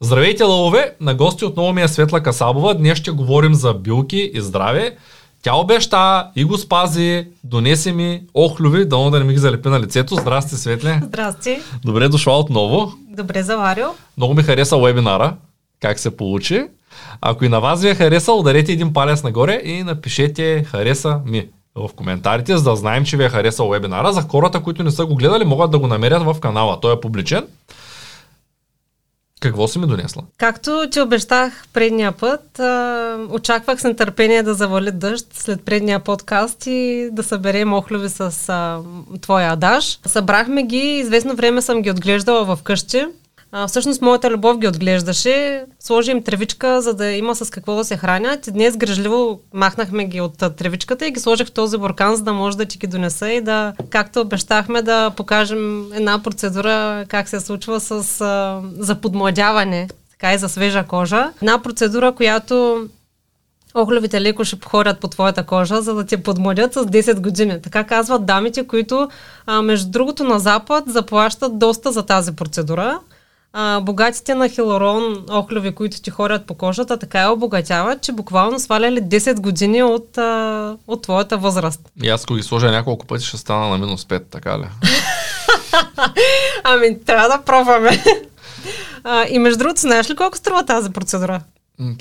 Здравейте, лъвове! На гости отново ми е Светла Касабова. Днес ще говорим за билки и здраве. Тя обеща и го спази, донесе ми охлюви, да да не ми ги залепи на лицето. Здрасти, Светле! Здрасти! Добре дошла отново. Добре заварил. Много ми хареса вебинара, как се получи. Ако и на вас ви е харесал, ударете един палец нагоре и напишете хареса ми в коментарите, за да знаем, че ви е харесал вебинара. За хората, които не са го гледали, могат да го намерят в канала. Той е публичен. Какво си ми донесла? Както ти обещах предния път, а, очаквах с нетърпение да завали дъжд след предния подкаст и да съберем охлюви с а, твоя адаж. Събрахме ги, известно време съм ги отглеждала в къщи. А, всъщност моята любов ги отглеждаше. Сложи им тревичка, за да има с какво да се хранят. И днес грижливо махнахме ги от тревичката и ги сложих в този буркан, за да може да ти ги донеса и да, както обещахме, да покажем една процедура, как се случва с, а, за подмладяване, така и за свежа кожа. Една процедура, която Охлювите леко ще походят по твоята кожа, за да те подмладят с 10 години. Така казват дамите, които, а, между другото, на Запад заплащат доста за тази процедура а, богатите на хилорон охлюви, които ти ходят по кожата, така я обогатяват, че буквално сваляли 10 години от, а, от твоята възраст. И аз ако ги сложа няколко пъти, ще стана на минус 5, така ли? ами, трябва да пробваме. А, и между другото, знаеш ли колко струва тази процедура?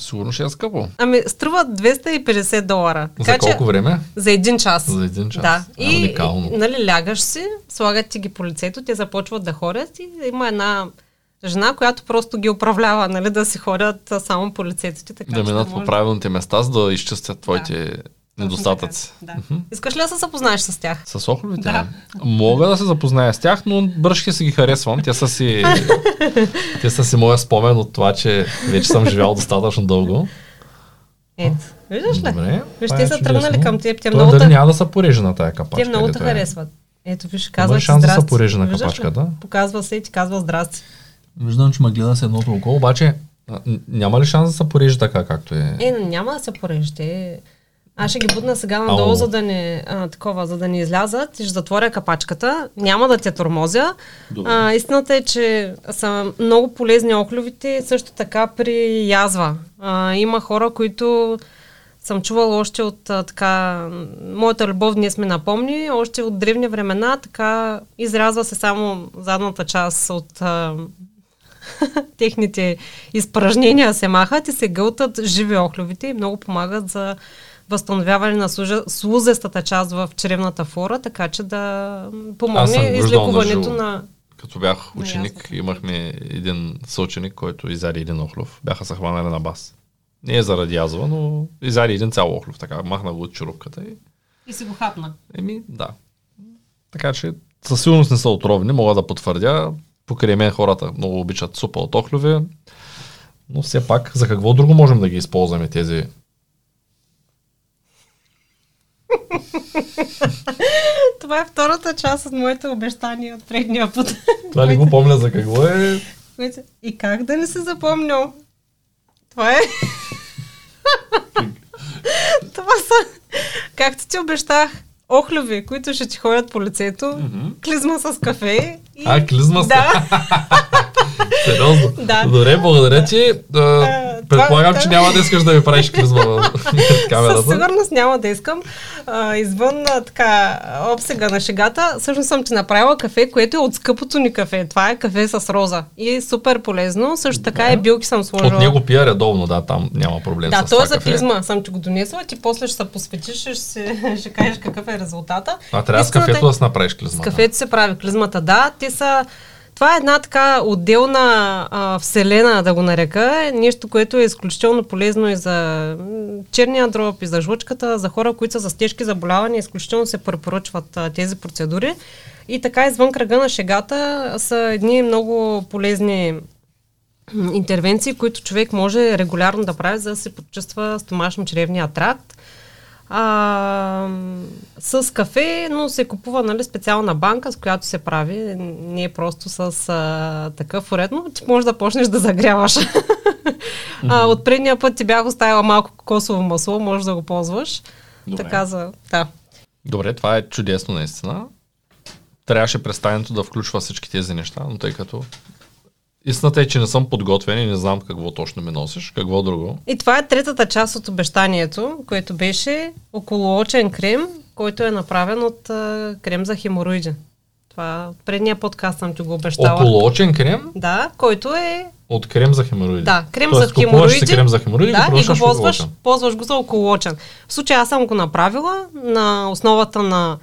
сигурно ще е скъпо. Ами, струва 250 долара. За така, колко че, време? За един час. За един час. Да. А, и, уникално. нали, лягаш си, слагат ти ги по лицето, те започват да ходят и има една жена, която просто ги управлява, нали, да си ходят само по лицето. Така, да минат да по правилните места, за да изчистят твоите да. недостатъци. Да. Uh-huh. Искаш ли да се запознаеш с тях? С охлювите? Да. Мога да се запозная с тях, но бръшки си ги харесвам. Те са си, те са си моя спомен от това, че вече съм живял достатъчно дълго. Ето, виждаш ли? Добре. Виж, те е са тръгнали към теб. Те много дали няма да са порежа на тая капачка. Те много те харесват. Ето, виж, казва Има шанс да се порежа на капачката. Показва се и ти казва здрасти. Виждам, че ме гледа с едното око, обаче няма ли шанс да се пореже така, както е? Е, няма да се пореже. Аз ще ги будна сега надолу, за да не, а, такова, за да не излязат и ще затворя капачката. Няма да те тормозя. А, истината е, че са много полезни оклювите, също така при язва. А, има хора, които съм чувала още от а, така, моята любов днес ми напомни, още от древни времена, така изрязва се само задната част от а, техните изпражнения се махат и се гълтат живи охлювите и много помагат за възстановяване на слузестата част в чревната флора, така че да помогне излекуването на, на като бях ученик, имахме един съученик, който изяде един охлюв. Бяха се хванали на бас. Не е заради язва, но изяде един цял охлюв. Така, махна го от чурупката и... И си го хапна. Еми, да. Така че със сигурност не са отровни, мога да потвърдя. Покрай мен хората много обичат супа от охлюви, но все пак за какво друго можем да ги използваме тези Това е втората част от моите обещания от предния път. Това ли го помня за какво е? И как да не се запомня? Това е... Това са... Както ти обещах, охлюви, които ще ти ходят по лицето, mm-hmm. клизма с кафе. И... А, клизма с да. Сериозно? Да. Добре, благодаря ти. А, предполагам, това, че няма да искаш да ми правиш клизма в камерата. Със сигурност няма да искам. А, извън а, така обсега на шегата, всъщност съм ти направила кафе, което е от скъпото ни кафе. Това е кафе с роза. И е супер полезно. Също така да. и билки съм сложила. От него пия редовно, да, там няма проблем да, с това е за клизма. Съм ти го донесла, ти после ще се посветиш, ще, се, ще кажеш какъв е резултата. А трябва с кафето да, да направиш клизмата. С кафето се прави клизмата, да. Те са това е една така отделна а, вселена, да го нарека. Нещо, което е изключително полезно и за черния дроб, и за жлъчката, за хора, които са с тежки заболявания, изключително се препоръчват а, тези процедури. И така, извън кръга на шегата, са едни много полезни интервенции, които човек може регулярно да прави, за да се почувства стомашно-чревния тракт а, с кафе, но се купува нали, специална банка, с която се прави. Не е просто с а, такъв уредно. Ти можеш да почнеш да загряваш. Mm-hmm. а, от предния път ти бях оставила малко кокосово масло, можеш да го ползваш. Добре. Така за... Да. Добре, това е чудесно наистина. Трябваше представенето да включва всички тези неща, но тъй като Истината е, че не съм подготвен и не знам какво точно ми носиш. Какво друго? И това е третата част от обещанието, което беше околоочен крем, който е направен от а, крем за хемороиди. Това предния подкаст съм ти го обещала. Околоочен крем Да, който е от крем за хемороиди. Да, крем Тоест, за хемороиди. крем за хемороиди да, го и го ползваш ползваш, ползваш го за околочен. В случая аз съм го направила на основата на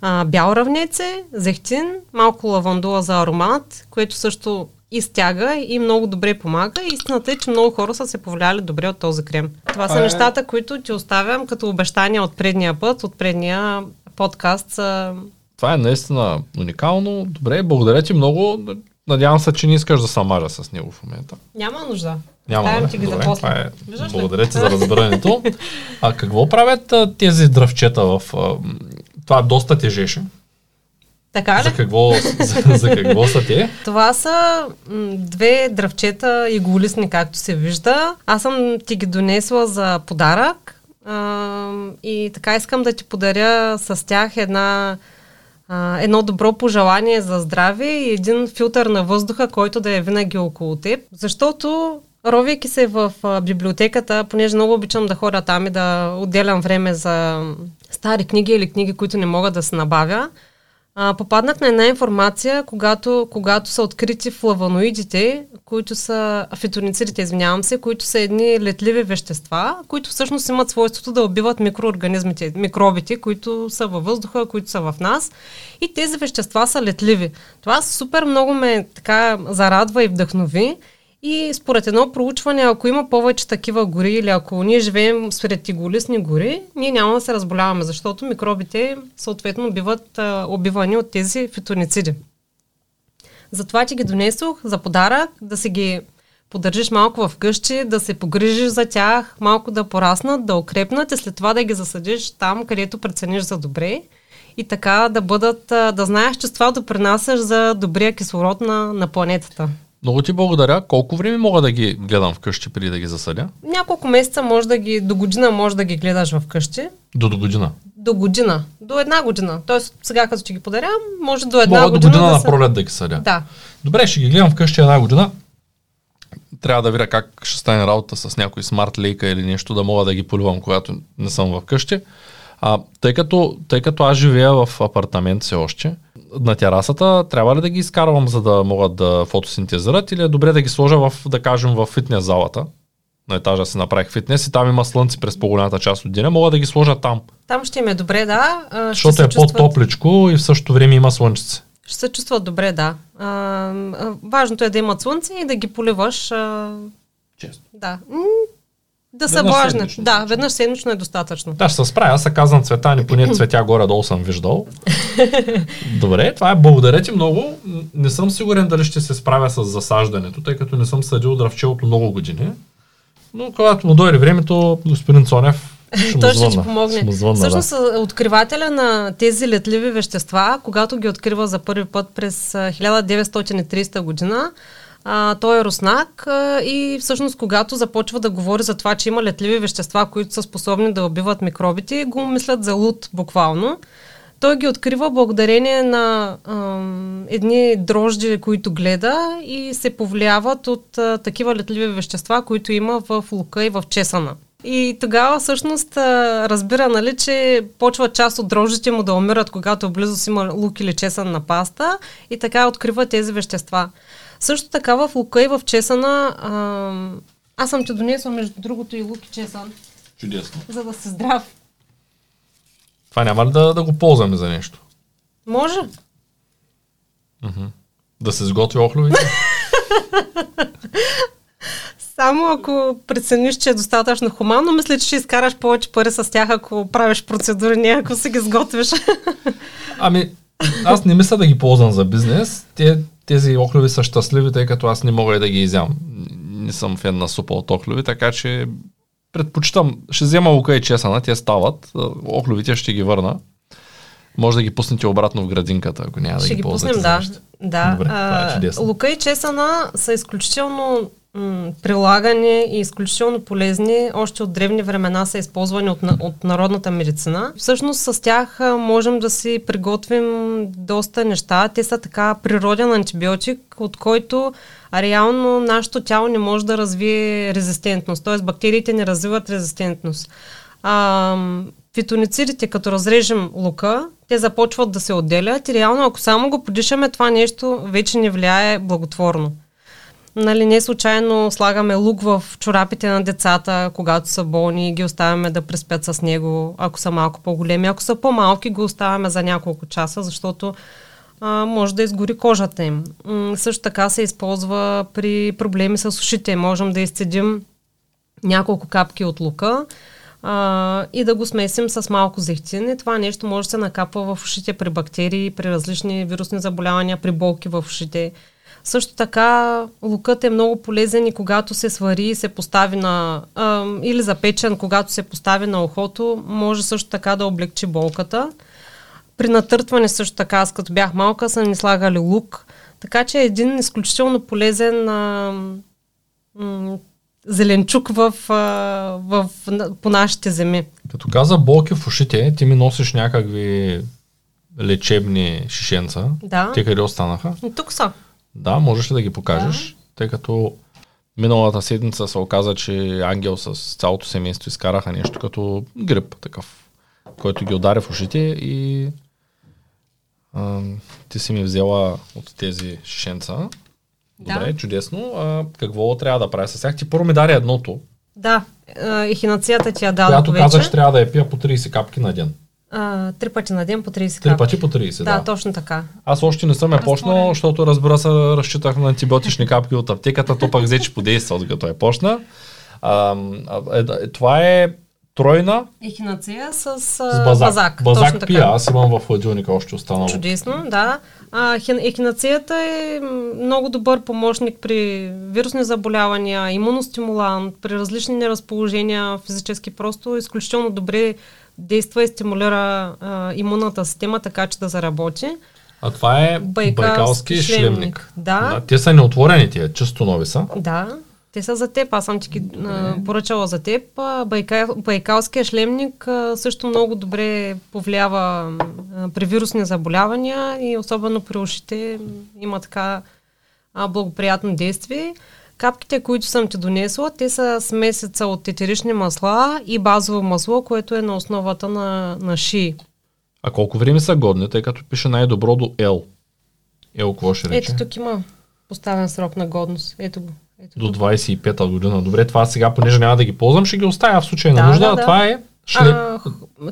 а, бял равнеце, зехтин, малко лавандула за аромат, което също изтяга и много добре помага. Истината е, че много хора са се повлияли добре от този крем. Това са е- нещата, които ти оставям като обещания от предния път, от предния подкаст. а, Това е наистина уникално. Добре, благодаря ти много. Надявам се, че не искаш да се мажа с него в момента. Няма нужда. Няма. Оставям да? ти ги за Добре, после. това е. Виждаш ли? Благодаря ти за разбирането. А какво правят а, тези дръвчета в... А, това доста тежеше. Така ли? За какво, за, за какво са те? Това са м, две дръвчета иголисни, както се вижда. Аз съм ти ги донесла за подарък а, и така искам да ти подаря с тях една, а, едно добро пожелание за здраве и един филтър на въздуха, който да е винаги около теб. Защото ровейки се в а, библиотеката, понеже много обичам да ходя там и да отделям време за стари книги или книги, които не мога да се набавя, а, попаднах на една информация, когато, когато са открити флавоноидите, които са фитоницидите, извинявам се, които са едни летливи вещества, които всъщност имат свойството да убиват микроорганизмите, микробите, които са във въздуха, които са в нас. И тези вещества са летливи. Това супер много ме така зарадва и вдъхнови. И според едно проучване, ако има повече такива гори или ако ние живеем сред иголисни гори, ние няма да се разболяваме, защото микробите съответно биват а, убивани от тези фитонициди. Затова ти ги донесох за подарък, да си ги поддържиш малко в къщи, да се погрижиш за тях, малко да пораснат, да укрепнат и след това да ги засадиш там, където прецениш за добре. И така да бъдат, да знаеш, че с това допринасяш за добрия кислород на, на планетата. Много ти благодаря. Колко време мога да ги гледам вкъщи преди да ги засадя? Няколко месеца може да ги, до година може да ги гледаш в къщи. До до година. До година. До една година. Тоест, сега като ти ги подаря, може до една Мога до година, година да на пролет да ги съдя. Да. Добре, ще ги гледам вкъщи една година. Трябва да видя как ще стане работа с някой смарт лейка или нещо, да мога да ги поливам, когато не съм вкъщи. А, тъй, като, тъй като аз живея в апартамент все още, на терасата трябва ли да ги изкарвам, за да могат да фотосинтезират или е добре да ги сложа в, да кажем, в фитнес залата? На етажа си направих фитнес и там има слънце през по-голямата част от деня. Мога да ги сложа там, Там ще им е добре, да. Ще защото е чувстват- по-топличко и в същото време има слънчице. Ще се чувстват добре, да. А, важното е да имат слънце и да ги поливаш. А, Често. да. Да са седмично, Да, веднъж седмично е достатъчно. Да, ще се справя. Аз се казвам Цветани, поне цветя горе-долу съм виждал. Добре, това е. Благодаря ти много. Не съм сигурен дали ще се справя с засаждането, тъй като не съм съдил дръвче от много години. Но когато му дойде времето, господин Цонев ще Той ще ти помогне. Звънна, Всъщност, да. а, откривателя на тези летливи вещества, когато ги открива за първи път през а, 1930 година, а, той е руснак а, и всъщност когато започва да говори за това, че има летливи вещества, които са способни да убиват микробите, го мислят за луд буквално. Той ги открива благодарение на ам, едни дрожди, които гледа и се повлияват от а, такива летливи вещества, които има в лука и в чесана. И тогава всъщност разбира, нали, че почва част от дрожжите му да умират, когато близо си има лук или чесън на паста и така открива тези вещества. Също така в лука и в чесана, ам, аз съм ти донесла между другото и лук и чесън, Чудесно. за да си здрав. Това няма ли да, да го ползваме за нещо? Може? Да се сготви охлювите? Само ако прецениш, че е достатъчно хуманно, мисля, че ще изкараш повече пари с тях, ако правиш процедури, не ако си ги сготвиш. Ами, аз не мисля да ги ползвам за бизнес. Те, тези охлюви са щастливи, тъй като аз не мога и да ги изям. Не съм фен на супа от охлюви, така че предпочитам, ще взема лука и чесана, те стават, охлювите ще ги върна. Може да ги пуснете обратно в градинката, ако няма да ще ги, ги ползвате пуснем, за да. нещо. да. Добре, е а, чудесно. лука и чесана са изключително м- прилагани и изключително полезни. Още от древни времена са използвани от, от народната медицина. Всъщност с тях можем да си приготвим доста неща. Те са така природен антибиотик, от който реално нашето тяло не може да развие резистентност. Т.е. бактериите не развиват резистентност. А, фитоницидите, като разрежем лука, те започват да се отделят и реално ако само го подишаме, това нещо вече не влияе благотворно. Нали, не случайно слагаме лук в чорапите на децата, когато са болни и ги оставяме да преспят с него, ако са малко по-големи. Ако са по-малки, го оставяме за няколко часа, защото а, може да изгори кожата им. М- също така се използва при проблеми с ушите. Можем да изцедим няколко капки от лука а, и да го смесим с малко зехтин. И това нещо може да се накапва в ушите при бактерии, при различни вирусни заболявания, при болки в ушите. Също така лукът е много полезен и когато се свари и се постави на... А, или запечен, когато се постави на ухото, може също така да облегчи болката. При натъртване също така, аз като бях малка, са ни слагали лук. Така че е един изключително полезен а, м- зеленчук в, а, в, по нашите земи. Като каза болки в ушите, ти ми носиш някакви лечебни шишенца. Да. Те къде останаха? Тук са. Да, можеш ли да ги покажеш? Да. Тъй като миналата седмица се оказа, че Ангел с цялото семейство изкараха нещо като грип такъв, който ги удари в ушите и а, ти си ми взела от тези шишенца. Добре, Да. чудесно. А, какво трябва да правя с тях? Ти първо ми даде едното, Да, ехинацията ти я дадох която вече. казах, трябва да я пия по 30 капки на ден. А, три пъти на ден по 30 Три капки. пъти по 30, Да, да. точно така. Аз още не съм я почнал, Разтворен. защото разбира се, разчитах на антибиотични капки от аптеката, то пък взе, че подейства, като я почна. А, е, е, това е тройна Ехинация с, а, с базак. базак. Базак точно така. пия, аз имам в хладилника още останало. Чудесно, да. А, хин- ехинацията е много добър помощник при вирусни заболявания, имуностимулант, при различни неразположения физически. Просто изключително добре действа и стимулира а, имунната система, така че да заработи. А това е Байкалски байкалски шлемник. шлемник. Да. Те са неотворени тия, чисто нови са. Да, те са за теб. Аз съм ти ги поръчала за теб. А, Байка, байкалския шлемник а, също много добре повлиява а, при вирусни заболявания и особено при ушите има така а, благоприятно действие. Капките, които съм ти донесла, те са смесица от етерични масла и базово масло, което е на основата на, на ши. А колко време са годни, тъй като пише най-добро до L. L какво ще рече? Ето тук има поставен срок на годност. Ето го. Ето До тук. 25-та година. Добре, това сега, понеже няма да ги ползвам, ще ги оставя в случай на Да, нужда. да, да. Това е шлем... А,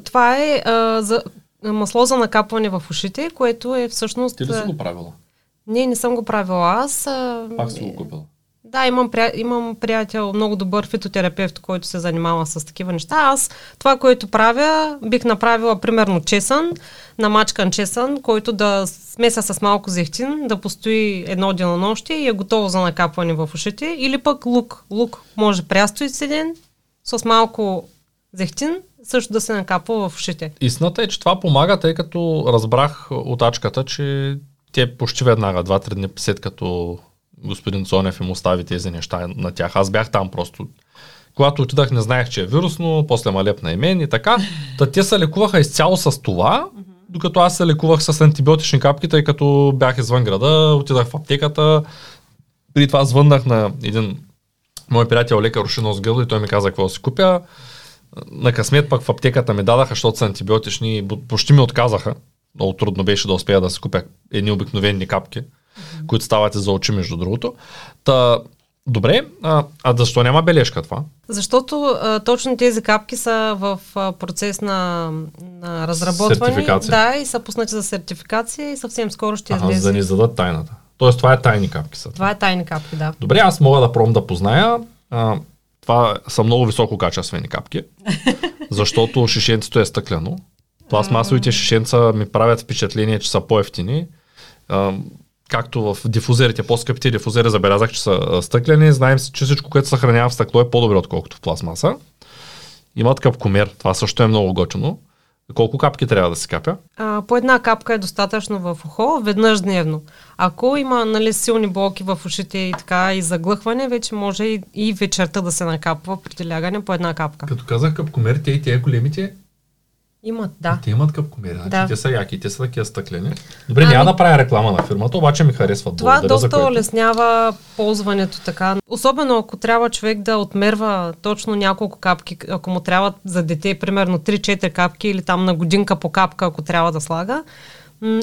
това е а, за, масло за накапване в ушите, което е всъщност... Ти ли си го правила? Не, не съм го правила аз. А, Пак си го купила. Да, имам, прия... имам приятел, много добър фитотерапевт, който се занимава с такива неща. Аз това, което правя, бих направила примерно чесън, намачкан чесън, който да смеся с малко зехтин, да постои едно денонощие и е готово за накапване в ушите. Или пък лук. Лук може прясто изседен, с малко зехтин, също да се накапва в ушите. Истината е, че това помага, тъй като разбрах от ачката, че те почти веднага, два-три дни след като господин Цонев им остави тези неща на тях. Аз бях там просто. Когато отидах, не знаех, че е вирусно, после ма лепна и мен и така. Та те се лекуваха изцяло с това, докато аз се лекувах с антибиотични капки, тъй като бях извън града, отидах в аптеката. При това звъннах на един мой приятел лекар Ушинос Гъл и той ми каза какво си купя. На късмет пък в аптеката ми дадаха, защото са антибиотични и почти ми отказаха. Много трудно беше да успея да си купя едни обикновени капки, които стават и за очи, между другото. Та, добре, а, а защо няма бележка това? Защото а, точно тези капки са в а, процес на, на разработване. Да, и са пуснати за сертификация и съвсем скоро ще Ага, за излезе. да ни зададат тайната. Тоест това е тайни капки са. Това е тайни капки, да. Добре, аз мога да пробвам да позная. А, това са много висококачествени капки, защото шишенцето е стъклено. Пластмасовите шишенца ми правят впечатление, че са по-ефтини. А, както в дифузерите, по-скъпите дифузери забелязах, че са стъклени. Знаем, си, че всичко, което съхранява в стъкло е по-добре, отколкото в пластмаса. Имат капкомер, това също е много готино. Колко капки трябва да се капя? А, по една капка е достатъчно в ухо, веднъж дневно. Ако има нали, силни блоки в ушите и така и заглъхване, вече може и, и вечерта да се накапва при лягане по една капка. Като казах капкомер, те и те големите Имат, да. Те имат капкомери, значи Да. те са яки, те са такива стъклени. Добре, Ами- няма да правя реклама на фирмата, обаче ми харесват. Това Благодаря доста което. улеснява ползването така. Особено ако трябва човек да отмерва точно няколко капки, ако му трябва за дете, примерно 3-4 капки или там на годинка по капка, ако трябва да слага,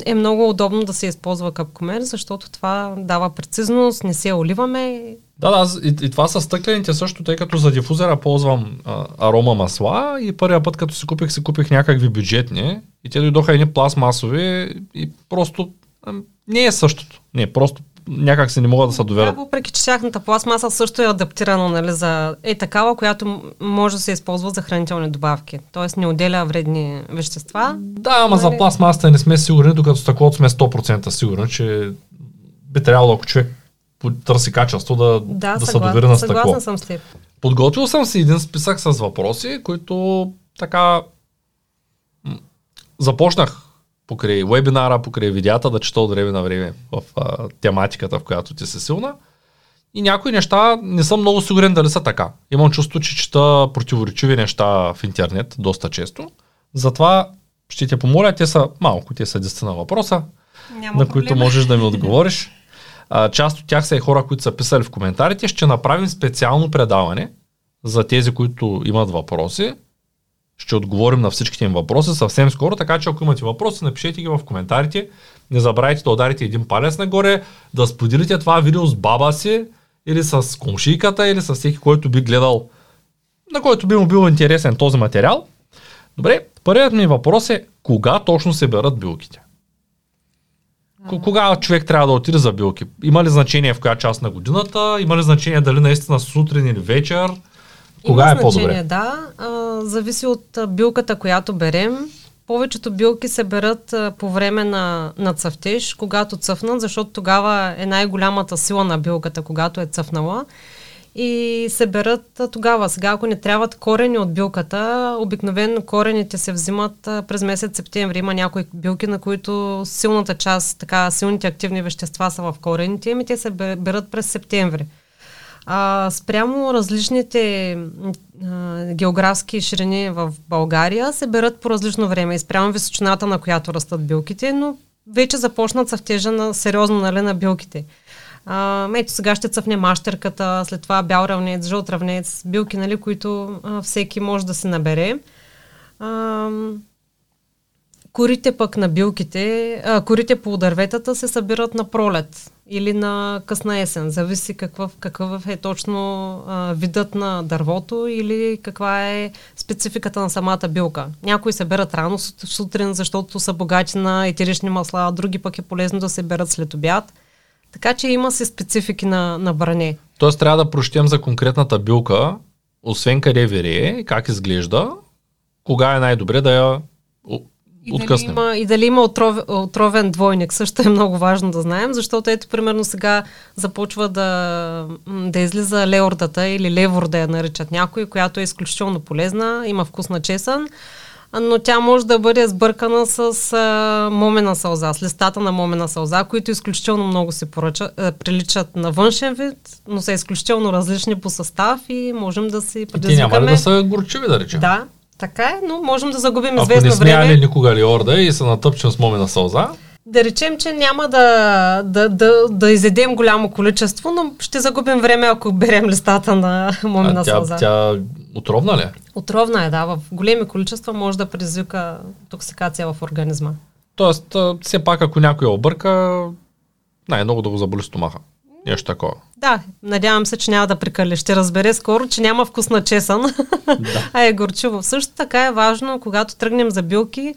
е много удобно да се използва капкомер, защото това дава прецизност, не се оливаме. Да, да, и, и това са стъклените също, тъй като за дифузера ползвам а, арома масла и първия път като си купих, си купих някакви бюджетни и те дойдоха едни пластмасови и просто а, не е същото. Не, просто някак се не могат да се Да, доверят. въпреки че тяхната пластмаса също е адаптирана нали, за е такава, която може да се използва за хранителни добавки. Тоест не отделя вредни вещества. Да, ама за Нали? пластмасата не сме сигурни, докато стъклото сме 100% сигурни, че би трябвало, ако човек търси качество, да, Да, да се съгла... довери на стъкло. съгласна съм с теб. Подготвил съм си един списък с въпроси, които така започнах покрай вебинара, покрай видеята да чета от време на време в а, тематиката, в която ти си силна. И някои неща не съм много сигурен дали са така. Имам чувство, че чета противоречиви неща в интернет доста често. Затова ще те помоля, те са малко, те са 10 на въпроса, Няма на които можеш да ми отговориш. Част от тях са и хора, които са писали в коментарите. Ще направим специално предаване за тези, които имат въпроси. Ще отговорим на всичките им въпроси съвсем скоро, така че ако имате въпроси, напишете ги в коментарите. Не забравяйте да ударите един палец нагоре, да споделите това видео с баба си, или с комшийката, или с всеки, който би гледал, на който би му бил интересен този материал. Добре, първият ми въпрос е кога точно се берат билките? Кога човек трябва да отиде за билки? Има ли значение в коя част на годината? Има ли значение дали наистина сутрин или вечер? Кога Има е значение, по-добре? Да, а, зависи от билката, която берем. Повечето билки се берат а, по време на, на цъфтеж, когато цъфнат, защото тогава е най-голямата сила на билката, когато е цъфнала. И се берат тогава. Сега, ако не трябват корени от билката, обикновено корените се взимат през месец септември. Има някои билки, на които силната част, така, силните активни вещества са в корените, ами те се бе- берат през септември. А, спрямо различните а, географски ширини в България се берат по различно време и спрямо височината, на която растат билките, но вече започнат цъфтежа на сериозно нали, на билките. А, ето сега ще цъфне мащерката, след това бял равнец, жълт равнец, билки, нали, които а, всеки може да се набере. А, Корите пък на билките, а, корите по дърветата се събират на пролет или на късна есен. Зависи какъв, какъв е точно а, видът на дървото или каква е спецификата на самата билка. Някои се берат рано сут- сутрин, защото са богати на етерични масла, а други пък е полезно да се берат след обяд. Така че има си специфики на, на бране. Тоест трябва да прочетем за конкретната билка, освен къде вирее, как изглежда, кога е най-добре да я И дали, откъснем. има, и дали има отров, отровен двойник, също е много важно да знаем, защото ето примерно сега започва да, да излиза леордата или левор да я наричат някои, която е изключително полезна, има вкус на чесън, но тя може да бъде сбъркана с а, момена сълза, с листата на момена сълза, които изключително много се поръча, а, приличат на външен вид, но са изключително различни по състав и можем да си Те няма ли предизвикаме... да са горчиви, да речем? Да, така е, но можем да загубим Ако известно не сме време. яли никога лиорда и се натъпчем с момена сълза, Да речем, че няма да, да, да, да изедем голямо количество, но ще загубим време, ако берем листата на момена а тя, сълза. тя отровна ли е? Отровна е, да. В големи количества може да предизвика токсикация в организма. Тоест, все пак ако някой обърка, най-много да го заболи стомаха. Нещо такова. Да, надявам се, че няма да прикали. Ще разбере скоро, че няма вкус на чесън, а е горчиво. Също така е важно, когато тръгнем за билки,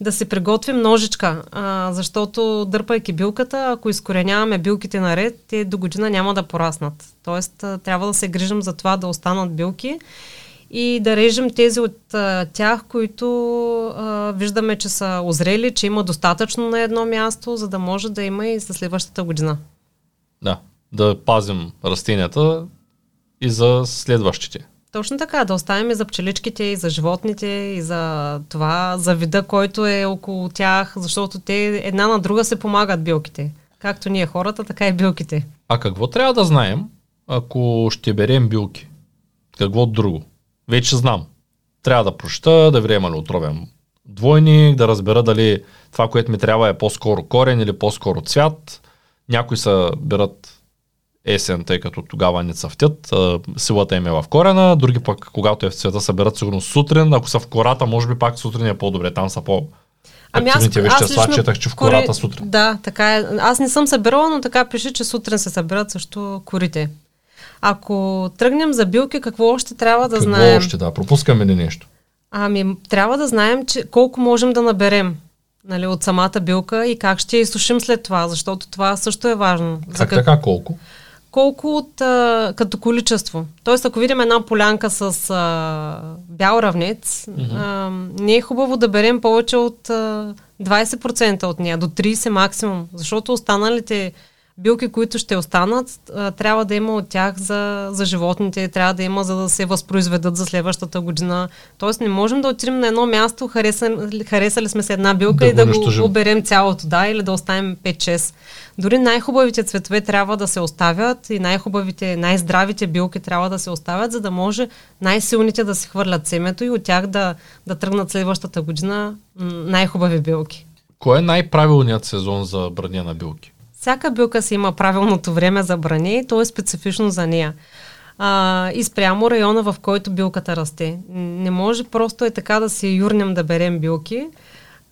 да си приготвим ножичка, а, защото дърпайки билката, ако изкореняваме билките наред, те до година няма да пораснат. Тоест, трябва да се грижим за това да останат билки и да режем тези от а, тях, които а, виждаме, че са озрели, че има достатъчно на едно място, за да може да има и за следващата година. Да. Да пазим растенията и за следващите. Точно така, да оставим и за пчеличките, и за животните, и за това, за вида, който е около тях, защото те една на друга се помагат билките. Както ние хората, така и билките. А какво трябва да знаем, ако ще берем билки? Какво друго? Вече знам. Трябва да проща, да видя ли отровен двойник, да разбера дали това, което ми трябва е по-скоро корен или по-скоро цвят. Някои са берат есен, тъй като тогава не цъфтят, силата им е в корена, други пък, когато е в цвета, съберат сигурно сутрин, ако са в кората, може би пак сутрин е по-добре, там са по- Ами аз, вещества, аз лично, четах, че в кората кори... сутрин. Да, така е. Аз не съм събирала, но така пише, че сутрин се събират също корите. Ако тръгнем за билки, какво още трябва да какво знаем? още, да. Пропускаме ли нещо? Ами, трябва да знаем, че колко можем да наберем нали, от самата билка и как ще я изсушим след това, защото това също е важно. Как за как... така, колко? Колко от, а, като количество. Тоест, ако видим една полянка с а, бял равнец, mm-hmm. а, не е хубаво да берем повече от а, 20% от нея, до 30% максимум, защото останалите билки, които ще останат, трябва да има от тях за, за животните, трябва да има за да се възпроизведат за следващата година. Тоест не можем да отидем на едно място, хареса, харесали сме се една билка да и да го оберем цялото, да, или да оставим 5-6. Дори най-хубавите цветове трябва да се оставят и най-хубавите, най-здравите билки трябва да се оставят, за да може най-силните да се хвърлят семето и от тях да, да тръгнат следващата година най-хубави билки. Кой е най-правилният сезон за бране на билки? Всяка билка си има правилното време за бране и то е специфично за нея. А, и спрямо района, в който билката расте. Не може просто е така да си юрнем да берем билки,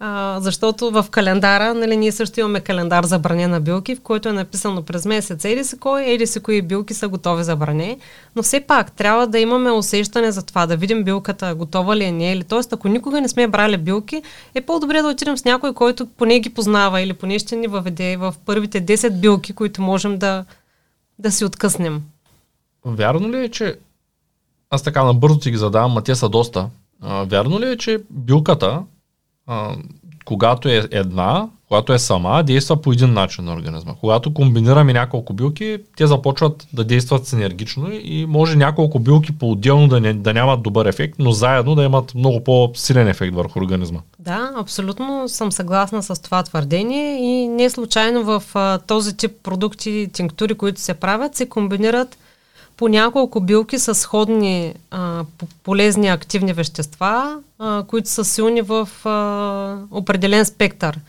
а, защото в календара, нали, ние също имаме календар за бране на билки, в който е написано през месец еди си кой, еди си кои билки са готови за бране. Но все пак трябва да имаме усещане за това, да видим билката готова ли е, не е ли. Тоест, ако никога не сме брали билки, е по-добре да отидем с някой, който поне ги познава или поне ще ни въведе в първите 10 билки, които можем да, да си откъснем. Вярно ли е, че аз така набързо ти ги задавам, а те са доста. А, вярно ли е, че билката когато е една, когато е сама, действа по един начин на организма. Когато комбинираме няколко билки, те започват да действат синергично и може няколко билки по-отделно да, не, да нямат добър ефект, но заедно да имат много по-силен ефект върху организма. Да, абсолютно съм съгласна с това твърдение и не случайно в а, този тип продукти, тинктури, които се правят, се комбинират по няколко билки с сходни а, полезни активни вещества, а, които са силни в а, определен спектър.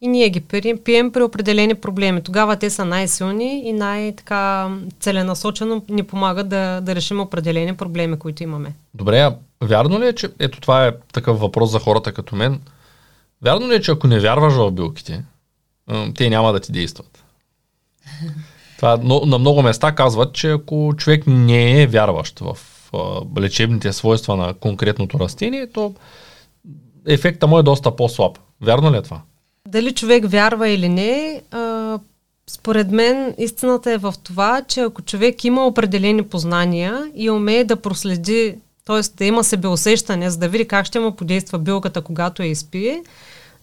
И ние ги пием, пием при определени проблеми. Тогава те са най-силни и най-така целенасочено ни помагат да, да решим определени проблеми, които имаме. Добре, а вярно ли е, че ето това е такъв въпрос за хората като мен? Вярно ли е, че ако не вярваш в билките, те няма да ти действат? Това на много места казват, че ако човек не е вярващ в лечебните свойства на конкретното растение, то ефекта му е доста по-слаб. Вярно ли е това? Дали човек вярва или не, според мен истината е в това, че ако човек има определени познания и умее да проследи, т.е. да има себеусещане, за да види как ще му подейства билката, когато я изпие,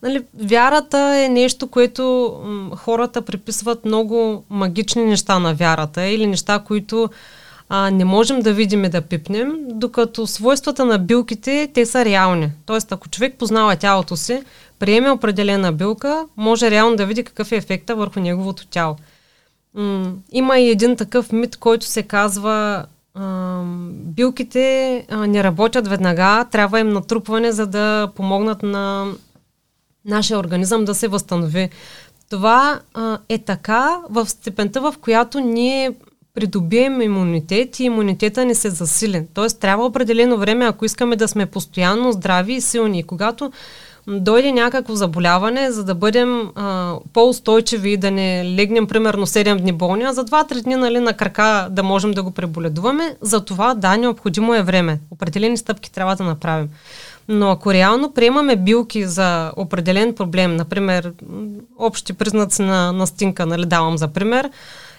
Нали, вярата е нещо, което м- хората приписват много магични неща на вярата или неща, които а, не можем да видим и да пипнем, докато свойствата на билките, те са реални. Тоест, ако човек познава тялото си, приеме определена билка, може реално да види какъв е ефекта върху неговото тяло. М- има и един такъв мит, който се казва а, билките а, не работят веднага, трябва им натрупване, за да помогнат на нашия организъм да се възстанови. Това а, е така в степента, в която ние придобием имунитет и имунитета ни се засилен. Тоест трябва определено време, ако искаме да сме постоянно здрави и силни. И когато дойде някакво заболяване, за да бъдем а, по-устойчиви и да не легнем примерно 7 дни болни, а за 2-3 дни нали, на крака да можем да го преболедуваме, за това да, необходимо е време. Определени стъпки трябва да направим. Но ако реално приемаме билки за определен проблем, например, общи признаци на, на стинка, нали, давам за пример,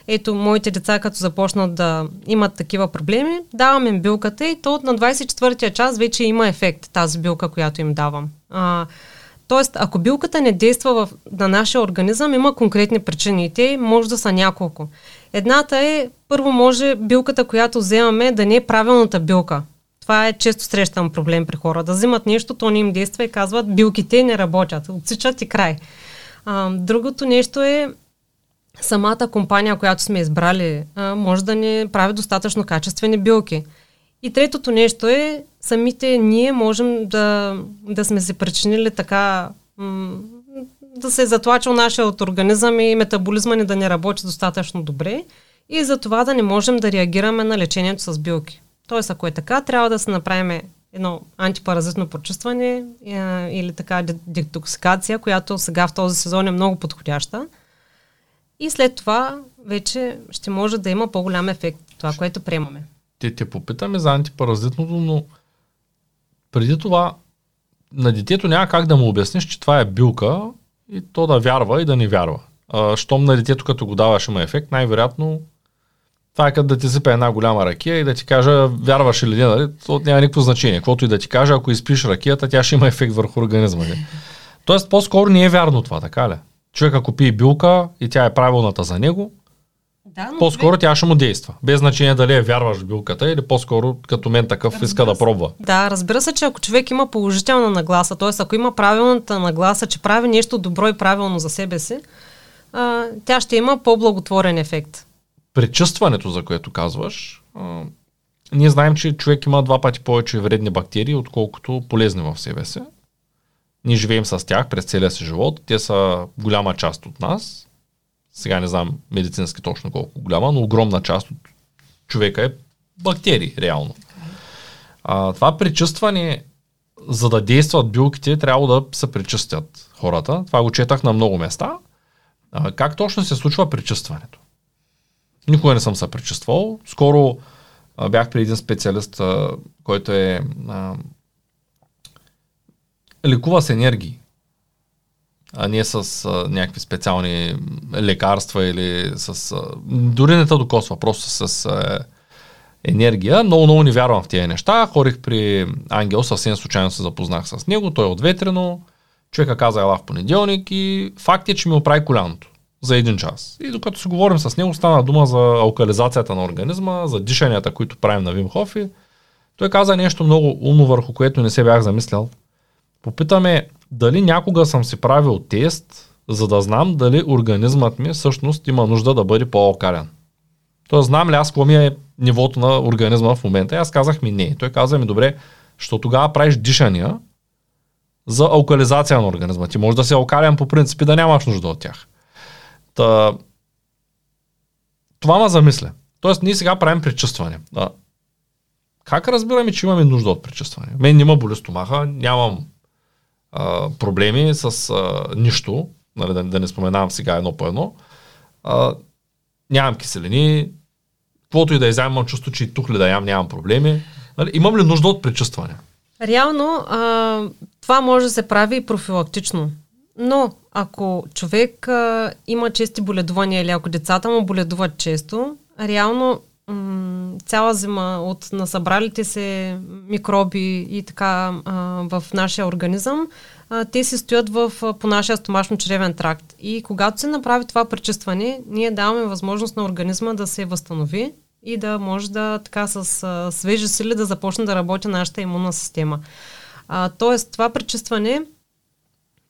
ето, моите деца, като започнат да имат такива проблеми, давам им билката и то на 24-я час вече има ефект тази билка, която им давам. А, тоест, ако билката не действа в, на нашия организъм, има конкретни причини и те може да са няколко. Едната е, първо може билката, която вземаме, да не е правилната билка. Това е често срещан проблем при хора. Да взимат нещо, то не им действа и казват, билките не работят, отсичат и край. А, другото нещо е самата компания, която сме избрали, а, може да не прави достатъчно качествени билки. И третото нещо е, самите ние можем да, да сме се причинили така, м- да се е затлачил нашия от организъм и метаболизма ни да не работи достатъчно добре и за това да не можем да реагираме на лечението с билки. Тоест, ако е така, трябва да се направим едно антипаразитно прочистване или така детоксикация, която сега в този сезон е много подходяща. И след това вече ще може да има по-голям ефект, това, което приемаме. Те те попитаме за антипаразитното, но преди това на детето няма как да му обясниш, че това е билка и то да вярва и да не вярва. А, щом на детето като го даваш има ефект, най-вероятно това е като да ти сипе една голяма ракия и да ти кажа, вярваш не, нали? то няма никакво значение. Каквото и да ти кажа, ако изпиш ракията, тя ще има ефект върху организма. Нали? Тоест, по-скоро не е вярно това, така ли? Човек ако пие билка и тя е правилната за него, да, но по-скоро човек... тя ще му действа. Без значение дали е вярваш в билката или по-скоро като мен такъв разбира иска се. да пробва. Да, разбира се, че ако човек има положителна нагласа, т.е. ако има правилната нагласа, че прави нещо добро и правилно за себе си, а, тя ще има по-благотворен ефект. Пречувстването, за което казваш, а, ние знаем, че човек има два пъти повече вредни бактерии, отколкото полезни в себе си. Ние живеем с тях през целия си живот. Те са голяма част от нас. Сега не знам медицински точно колко голяма, но огромна част от човека е бактерии, реално. А, това пречистване, за да действат билките, трябва да се пречистят хората. Това го четах на много места. А, как точно се случва пречистването? Никога не съм се пречиствал. Скоро а, бях при един специалист, а, който е а, лекува с енергии, а не с а, някакви специални лекарства или с... А, дори не те докосва, просто с а, енергия. Много, много не вярвам в тези неща. Хорих при Ангел, съвсем случайно се запознах с него, той е от Ветрено. Човека каза ела в понеделник и факт е, че ми оправи коляното за един час. И докато си говорим с него, стана дума за алкализацията на организма, за дишанията, които правим на Вим Хофи. Той каза нещо много умно, върху което не се бях замислял попитаме дали някога съм си правил тест, за да знам дали организмът ми всъщност има нужда да бъде по-алкален. Тоест, знам ли аз какво ми е нивото на организма в момента? И аз казах ми не. Той каза ми добре, що тогава правиш дишания за алкализация на организма. Ти може да си алкален по принцип и да нямаш нужда от тях. Та... Това ме замисля. Тоест, ние сега правим пречувстване. Да. Как разбираме, че имаме нужда от пречувстване? Мен няма боли стомаха, нямам а, проблеми с а, нищо, нали, да, да не споменавам сега едно по едно. А, нямам киселини, каквото и да изям, имам чувство, че и тук ли да ям, нямам проблеми. Нали, имам ли нужда от пречувстване? Реално, а, това може да се прави и профилактично. Но ако човек а, има чести боледувания или ако децата му боледуват често, реално м- цяла зима от насъбралите се микроби и така а, в нашия организъм, а, те се стоят в, по нашия стомашно-чревен тракт. И когато се направи това пречистване, ние даваме възможност на организма да се възстанови и да може да така с а, свежи сили да започне да работи нашата имунна система. А, тоест, това пречистване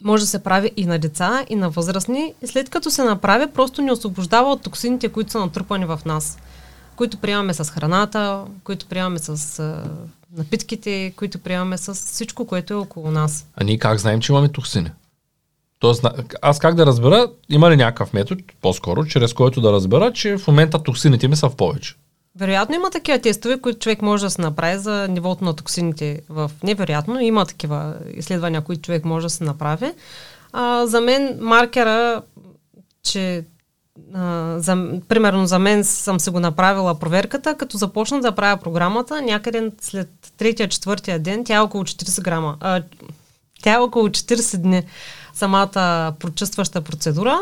може да се прави и на деца, и на възрастни. И след като се направи, просто ни освобождава от токсините, които са натрупани в нас които приемаме с храната, които приемаме с а, напитките, които приемаме с всичко, което е около нас. А ние как знаем, че имаме токсини? Тоест, аз как да разбера, има ли някакъв метод, по-скоро, чрез който да разбера, че в момента токсините ми са в повече? Вероятно има такива тестове, които човек може да се направи за нивото на токсините в невероятно. Има такива изследвания, които човек може да се направи. А, за мен маркера, че за, примерно за мен съм се го направила проверката, като започна да правя програмата, някъде след третия, четвъртия ден, тя е около 40 грама. А, тя е около 40 дни самата прочувстваща процедура.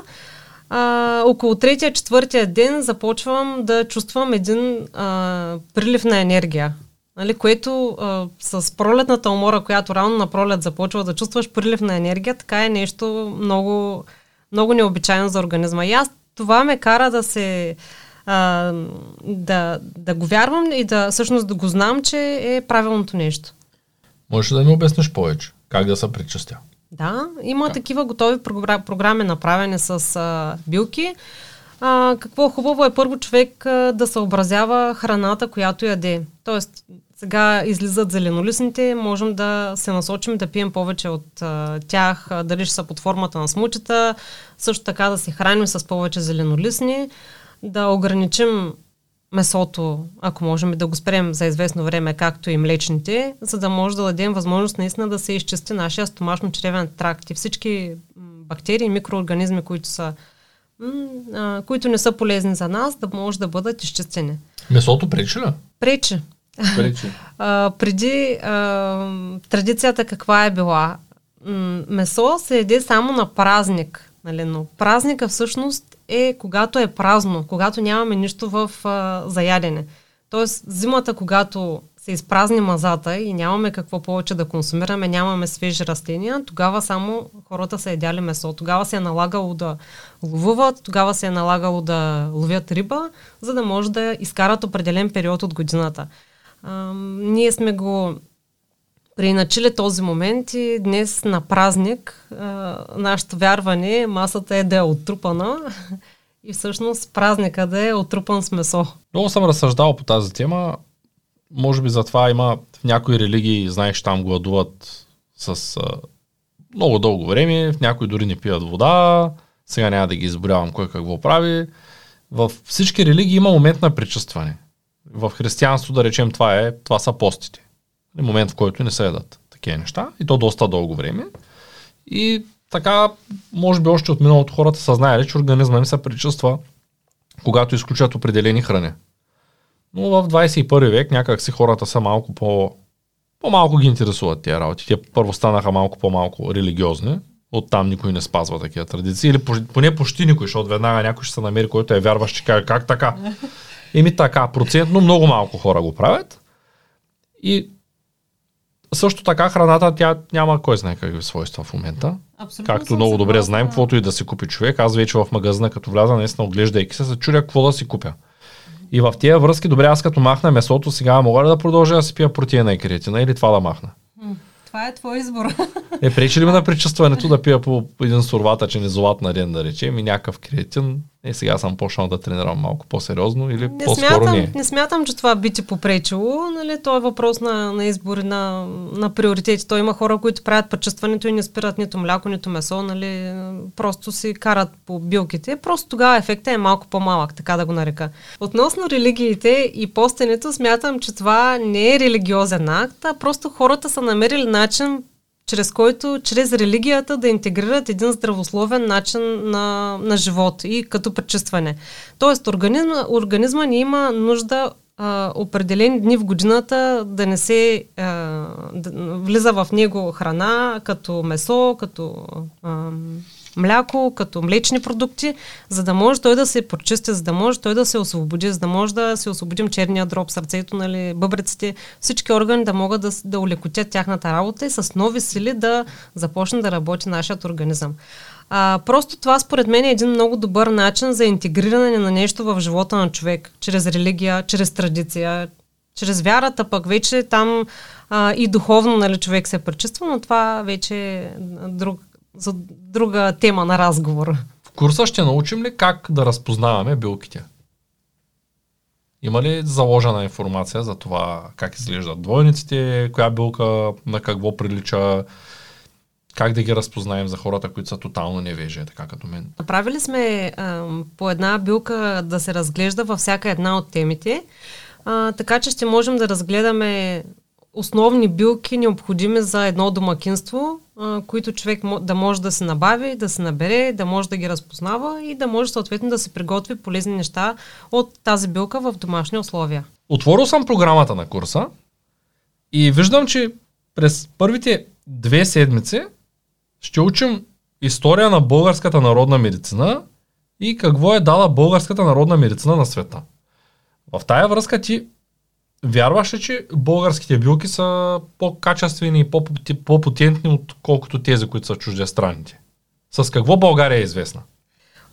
А, около третия, четвъртия ден започвам да чувствам един а, прилив на енергия. Нали, което а, с пролетната умора, която рано на пролет започва да чувстваш прилив на енергия, така е нещо много, много необичайно за организма. И аз това ме кара да се а, да, да го вярвам и да всъщност да го знам, че е правилното нещо. Можеш да ми обясниш повече? Как да се причастя? Да, има как? такива готови програми, направени с а, билки. А, какво хубаво е първо човек а, да съобразява храната, която яде. Тоест, сега излизат зеленолистните, можем да се насочим да пием повече от а, тях, а, дали ще са под формата на смучета, също така да се храним с повече зеленолистни, да ограничим месото, ако можем да го спрем за известно време, както и млечните, за да може да дадем възможност наистина да се изчисти нашия стомашно-чревен тракт и всички бактерии микроорганизми, които са които не са полезни за нас, да може да бъдат изчистени. Месото пречи ли? Пречи. Пречи. а, преди а, традицията каква е била? М- месо се еде само на празник. Нали? Но празника всъщност е когато е празно, когато нямаме нищо в а, заядене. Тоест зимата, когато се изпразни мазата и нямаме какво повече да консумираме, нямаме свежи растения, тогава само хората са едяли месо. Тогава се е налагало да ловуват, тогава се е налагало да ловят риба, за да може да изкарат определен период от годината. А, ние сме го приначили този момент и днес на празник а, нашето вярване масата е да е отрупана и всъщност празника да е отрупан с месо. Много съм разсъждал по тази тема. Може би затова има в някои религии, знаеш, там гладуват с а, много дълго време, в някои дори не пият вода, сега няма да ги изборявам кой какво прави. В всички религии има момент на причувстване. В християнство, да речем, това, е, това са постите. Момент, в който не се едат такива неща. И то доста дълго време. И така, може би още от миналото хората са знаели, че организма им се причувства, когато изключат определени храни. Но в 21 век някак си хората са малко по... По-малко ги интересуват тия работи. Те първо станаха малко по-малко религиозни. Оттам никой не спазва такива традиции. Или поне почти никой, защото веднага някой ще се намери, който е вярващ, че каже как така. Еми така, процентно много малко хора го правят. И също така храната, тя няма кой знае какви свойства в момента. Абсолютно Както много добре знаем, каквото и да си купи човек. Аз вече в магазина, като вляза, наистина оглеждайки се, се чудя какво да си купя. И в тия връзки, добре, аз като махна месото, сега мога ли да продължа да си пия протеина и креатина или това да махна? Това е твой избор. Е, пречи ли ми на причувстването да пия по един сурватъчен изолат на ден, да речем, и някакъв креатин е, сега съм почнал да тренирам малко по-сериозно или не по-скоро смятам, не? Не смятам, че това би ти попречило. Нали? То е въпрос на, на избор на, на приоритети. То има хора, които правят почувстването и не спират нито мляко, нито месо. Нали? Просто си карат по билките. Просто тогава ефектът е малко по-малък, така да го нарека. Относно религиите и постенето, смятам, че това не е религиозен акт, а просто хората са намерили начин чрез който, чрез религията да интегрират един здравословен начин на, на живот и като пречистване. Тоест, организма, организма ни има нужда а, определени дни в годината да не се а, да, влиза в него храна, като месо, като а, мляко, като млечни продукти, за да може той да се прочисти, за да може той да се освободи, за да може да се освободим черния дроб, сърцето, нали, бъбреците, всички органи да могат да, да улекотят тяхната работа и с нови сили да започне да работи нашият организъм. А, просто това според мен е един много добър начин за интегриране на нещо в живота на човек, чрез религия, чрез традиция, чрез вярата, пък вече там а, и духовно нали, човек се пречиства, но това вече е друг, за друга тема на разговор. В курса ще научим ли как да разпознаваме билките? Има ли заложена информация за това как изглеждат двойниците, коя билка на какво прилича, как да ги разпознаем за хората, които са тотално невежи, така като мен? Направили сме а, по една билка да се разглежда във всяка една от темите, а, така че ще можем да разгледаме основни билки, необходими за едно домакинство, а, които човек да може да се набави, да се набере, да може да ги разпознава и да може съответно да се приготви полезни неща от тази билка в домашни условия. Отворил съм програмата на курса и виждам, че през първите две седмици ще учим история на българската народна медицина и какво е дала българската народна медицина на света. В тая връзка ти Вярваш ли, че българските билки са по-качествени и по-потентни, отколкото тези, които са чуждестранните? С какво България е известна?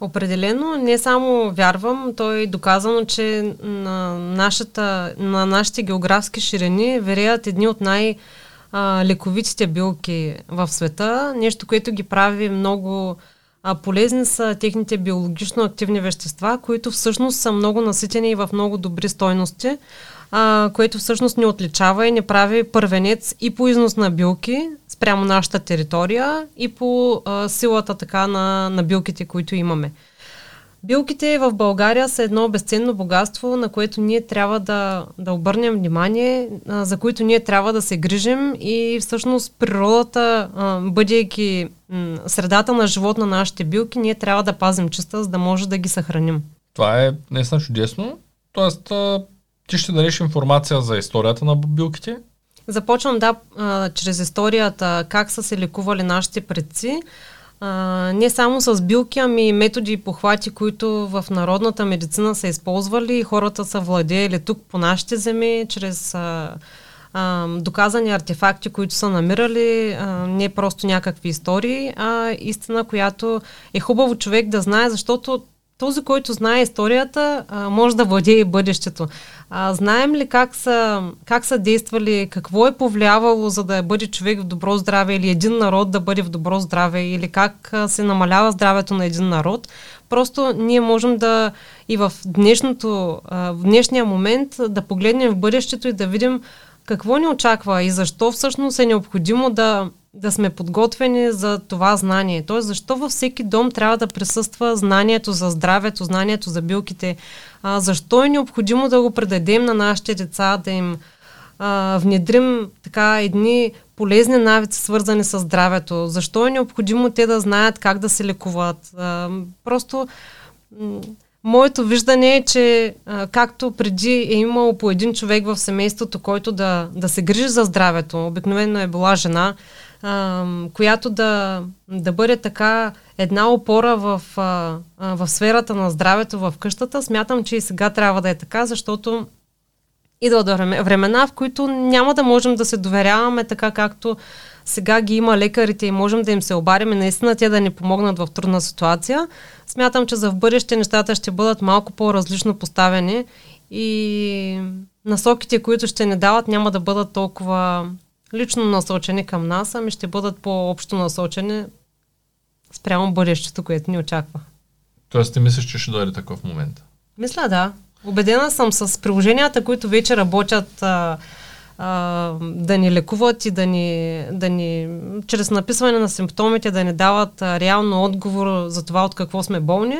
Определено не само вярвам, то е доказано, че на, нашата, на нашите географски ширини вереят едни от най- лековитите билки в света, нещо, което ги прави много а, полезни са техните биологично активни вещества, които всъщност са много наситени и в много добри стойности, а, което всъщност ни отличава и ни прави първенец и по износ на билки спрямо нашата територия и по а, силата така на, на билките, които имаме. Билките в България са едно безценно богатство, на което ние трябва да, да обърнем внимание, а, за които ние трябва да се грижим и всъщност природата, а, бъдейки м, средата на живот на нашите билки, ние трябва да пазим чиста, за да може да ги съхраним. Това е наистина чудесно. Тоест, а, ти ще дадеш информация за историята на билките? Започвам да, а, чрез историята как са се лекували нашите предци а, не само с билки, ами и методи и похвати, които в народната медицина са използвали. И хората са владеели тук по нашите земи, чрез а, а, доказани артефакти, които са намирали, а, не просто някакви истории, а истина, която е хубаво човек да знае, защото този, който знае историята, може да владее и бъдещето. А, знаем ли как са, как са действали, какво е повлиявало, за да бъде човек в добро здраве или един народ да бъде в добро здраве или как се намалява здравето на един народ? Просто ние можем да и в, днешното, в днешния момент да погледнем в бъдещето и да видим какво ни очаква и защо всъщност е необходимо да да сме подготвени за това знание. Тоест, защо във всеки дом трябва да присъства знанието за здравето, знанието за билките? А, защо е необходимо да го предадем на нашите деца, да им а, внедрим така едни полезни навици, свързани с здравето? Защо е необходимо те да знаят как да се лекуват? А, просто Моето виждане е, че а, както преди е имало по един човек в семейството, който да, да се грижи за здравето, обикновено е била жена, а, която да, да бъде така една опора в, а, в сферата на здравето в къщата. Смятам, че и сега трябва да е така, защото идва до времена, в които няма да можем да се доверяваме така, както сега ги има лекарите и можем да им се обарим и наистина те да ни помогнат в трудна ситуация. Смятам, че за в бъдеще нещата ще бъдат малко по-различно поставени и насоките, които ще ни дават, няма да бъдат толкова лично насочени към нас, ами ще бъдат по-общо насочени спрямо бъдещето, което ни очаква. Тоест ти мислиш, че ще дойде такъв момент? Мисля, да. Обедена съм с приложенията, които вече работят а, а, да ни лекуват и да ни, да ни, чрез написване на симптомите, да ни дават а, реално отговор за това от какво сме болни.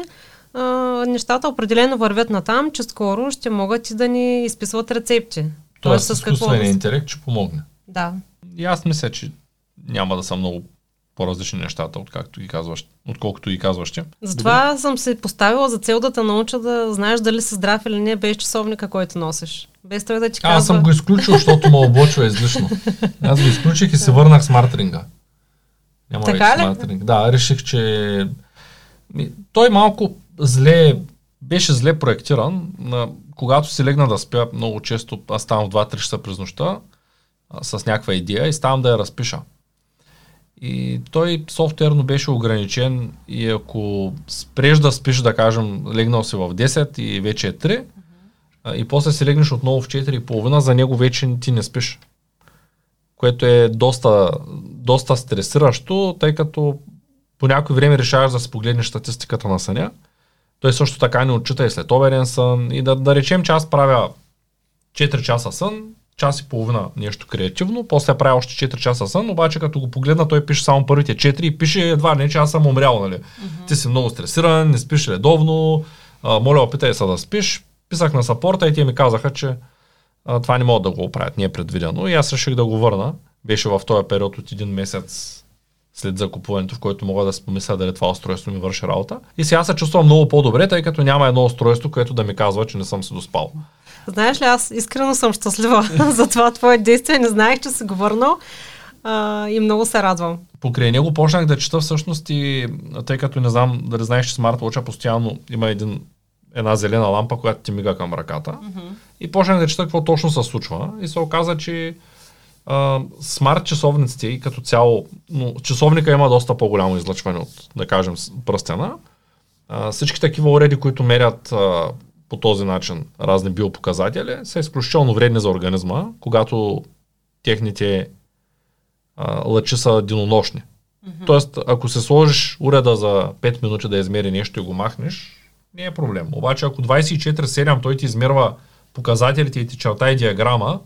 А, нещата определено вървят на там, че скоро ще могат и да ни изписват рецепти. Тоест, Тоест с какво... интелект ще помогне. Да. И аз мисля, че няма да са много по-различни нещата, откакто ги казваш, отколкото ги казваш ти. Затова Добре. съм се поставила за цел да те науча да знаеш дали си здрав или не без часовника, който носиш. Без той да ти казва... Аз съм го изключил, защото ме облочва излишно. Аз го изключих и се върнах смартринга. Няма така ли? смартринг. Да, реших, че той малко зле, беше зле проектиран. Когато си легна да спя, много често аз ставам в 2-3 часа през нощта, с някаква идея и ставам да я разпиша. И той софтуерно беше ограничен и ако спреш да спиш, да кажем, легнал си в 10 и вече е 3, uh-huh. и после си легнеш отново в 4,5, за него вече ти не спиш. Което е доста, доста стресиращо, тъй като по някое време решаваш да си погледнеш статистиката на съня. Той също така не отчита и след обеден сън. И да, да речем, че аз правя 4 часа сън, час и половина нещо креативно, после правя още 4 часа сън, обаче като го погледна, той пише само първите 4 и пише едва не, че аз съм умрял, нали. Uh-huh. Ти си много стресиран, не спиш редовно, а, моля опитай се да спиш. Писах на сапорта и те ми казаха, че а, това не могат да го оправят, не е предвидено. И аз реших да го върна. Беше в този период от един месец след закупуването, в който мога да си помисля дали това устройство ми върши работа. И сега се чувствам много по-добре, тъй като няма едно устройство, което да ми казва, че не съм се доспал. Знаеш ли, аз искрено съм щастлива за това твое действие. Не знаех, че си го върнал а, и много се радвам. Покрай него почнах да чета всъщност и тъй като не знам дали знаеш, че смарт постоянно има един, една зелена лампа, която ти мига към ръката. Mm-hmm. И почнах да чета какво точно се случва. И се оказа, че смарт часовниците и като цяло, но часовника има доста по-голямо излъчване от, да кажем, пръстена А, всички такива уреди, които мерят а, по този начин разни биопоказатели, са изключително вредни за организма, когато техните а, лъчи са денонощни. Mm-hmm. Тоест, ако се сложиш уреда за 5 минути да измери нещо и го махнеш, не е проблем. Обаче, ако 24-7 той ти измерва показателите и ти черта и диаграма.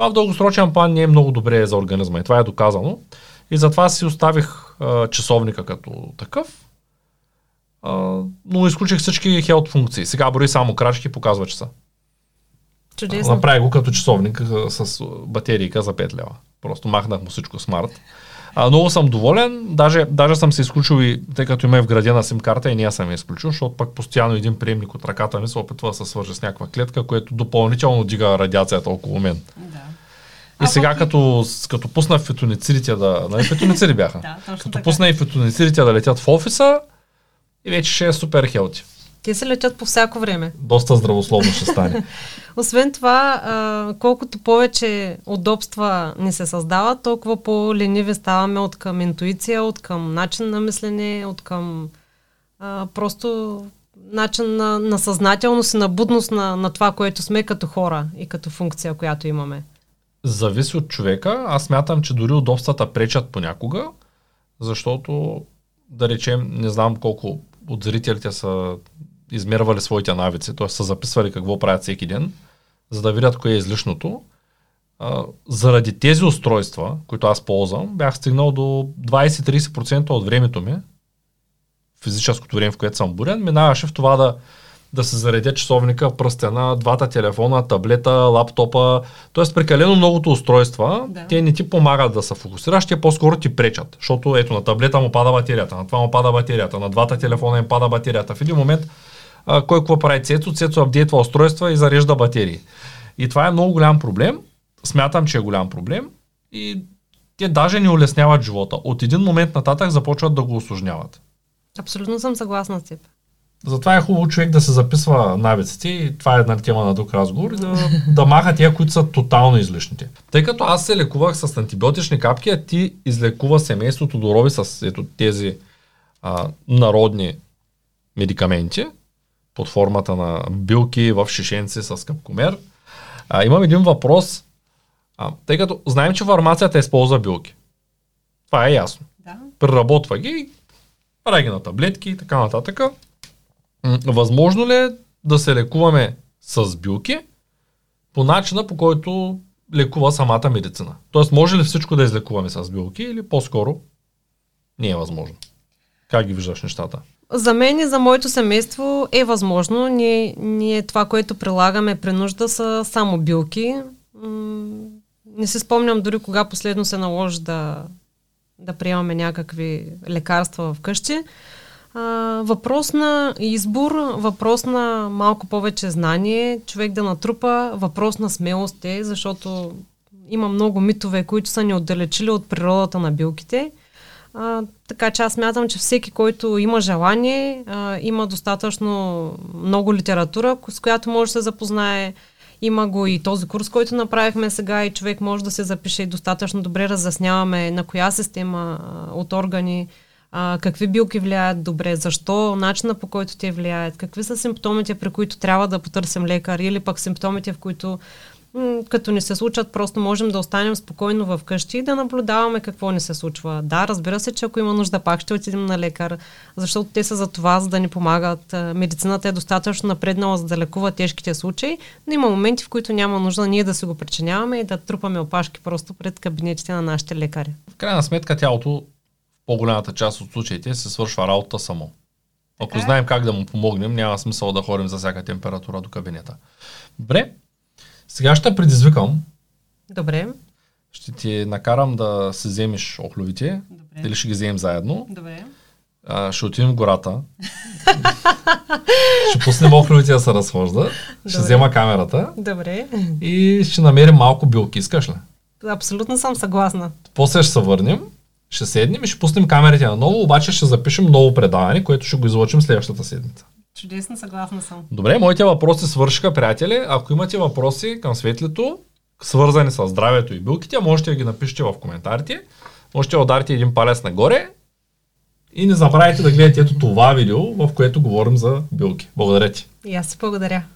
Това в дългосрочен план не е много добре за организма и това е доказано. И затова си оставих а, часовника като такъв, а, но изключих всички хелт функции. Сега брои само крачки и показва часа. Чудесно. Направи го като часовник с батерийка за 5 лева. Просто махнах му всичко смарт. А, много съм доволен, даже, даже съм се изключил и тъй като има вградена сим карта и ние съм я изключил, защото пък постоянно един приемник от ръката ми се опитва да се свърже с някаква клетка, което допълнително дига радиацията около мен. Да. И а сега като, като пусна фитоницидите да... Нали, фитонициди бяха. да, точно като така. пусна и фитоницидите да летят в офиса, и вече ще е супер хелти. Те се летят по всяко време. Доста здравословно ще стане. Освен това, а, колкото повече удобства ни се създават, толкова по-лениви ставаме от към интуиция, от към начин на мислене, от към а, просто начин на, на съзнателност и на будност на, на това, което сме като хора и като функция, която имаме. Зависи от човека. Аз смятам, че дори удобствата пречат понякога, защото, да речем, не знам колко от зрителите са измервали своите навици, т.е. са записвали какво правят всеки ден, за да видят кое е излишното. А, заради тези устройства, които аз ползвам, бях стигнал до 20-30% от времето ми, физическото време, в което съм бурен, минаваше в това да, да се заредя часовника, пръстена, двата телефона, таблета, лаптопа. Тоест прекалено многото устройства, Да. те не ти помагат да се фокусираш, те по-скоро ти пречат. Защото ето на таблета му пада батерията, на това му пада батерията, на двата телефона им пада батерията. В един момент а, кой какво прави Цецо? Цецо апдейтва устройства и зарежда батерии. И това е много голям проблем. Смятам, че е голям проблем. И те даже не улесняват живота. От един момент нататък започват да го осложняват. Абсолютно съм съгласна с теб. Затова е хубаво човек да се записва навиците и това е една тема на друг разговор да, да маха тия, които са тотално излишните. Тъй като аз се лекувах с антибиотични капки, а ти излекува семейството Дорови с ето тези а, народни медикаменти под формата на билки в шишенци с капкомер. А, имам един въпрос, а, тъй като знаем, че фармацията използва билки. Това е ясно. Да. Преработва ги, прави ги на таблетки и така нататък. Възможно ли е да се лекуваме с билки по начина по който лекува самата медицина? Тоест, може ли всичко да излекуваме с билки или по-скоро не е възможно? Как ги виждаш нещата? За мен и за моето семейство е възможно. Ние, ние това, което прилагаме при нужда са само билки. Не си спомням дори кога последно се наложи да, да приемаме някакви лекарства вкъщи. А, въпрос на избор, въпрос на малко повече знание, човек да натрупа, въпрос на смелост е, защото има много митове, които са ни отдалечили от природата на билките. А, така че аз мятам, че всеки, който има желание, а, има достатъчно много литература, с която може да се запознае. Има го и този курс, който направихме сега и човек може да се запише и достатъчно добре разясняваме на коя система а, от органи, а, какви билки влияят добре, защо, начина по който те влияят, какви са симптомите, при които трябва да потърсим лекар или пък симптомите, в които като ни се случат, просто можем да останем спокойно в къщи и да наблюдаваме какво ни се случва. Да, разбира се, че ако има нужда, пак ще отидем на лекар, защото те са за това, за да ни помагат. А, Медицината е достатъчно напреднала, за да лекува тежките случаи, но има моменти, в които няма нужда ние да се го причиняваме и да трупаме опашки просто пред кабинетите на нашите лекари. В крайна сметка тялото в по-голямата част от случаите се свършва работа само. Ако е. знаем как да му помогнем, няма смисъл да ходим за всяка температура до кабинета. Добре, сега ще предизвикам. Добре. Ще ти накарам да си вземеш охлювите Добре. или ще ги вземем заедно. Добре. А, ще отидем в гората. ще пуснем охлювите да се разхожда. Ще Добре. взема камерата Добре. и ще намерим малко билки. Искаш ли? Абсолютно съм съгласна. После ще се върнем, ще седнем и ще пуснем камерите наново, обаче ще запишем ново предаване, което ще го излъчим следващата седмица. Чудесно съгласна съм. Добре, моите въпроси свършиха, приятели. Ако имате въпроси към Светлито, свързани с здравето и билките, можете да ги напишете в коментарите. Можете да ударите един палец нагоре И не забравяйте да гледате ето това видео, в което говорим за билки. Благодаря ти. И аз си благодаря.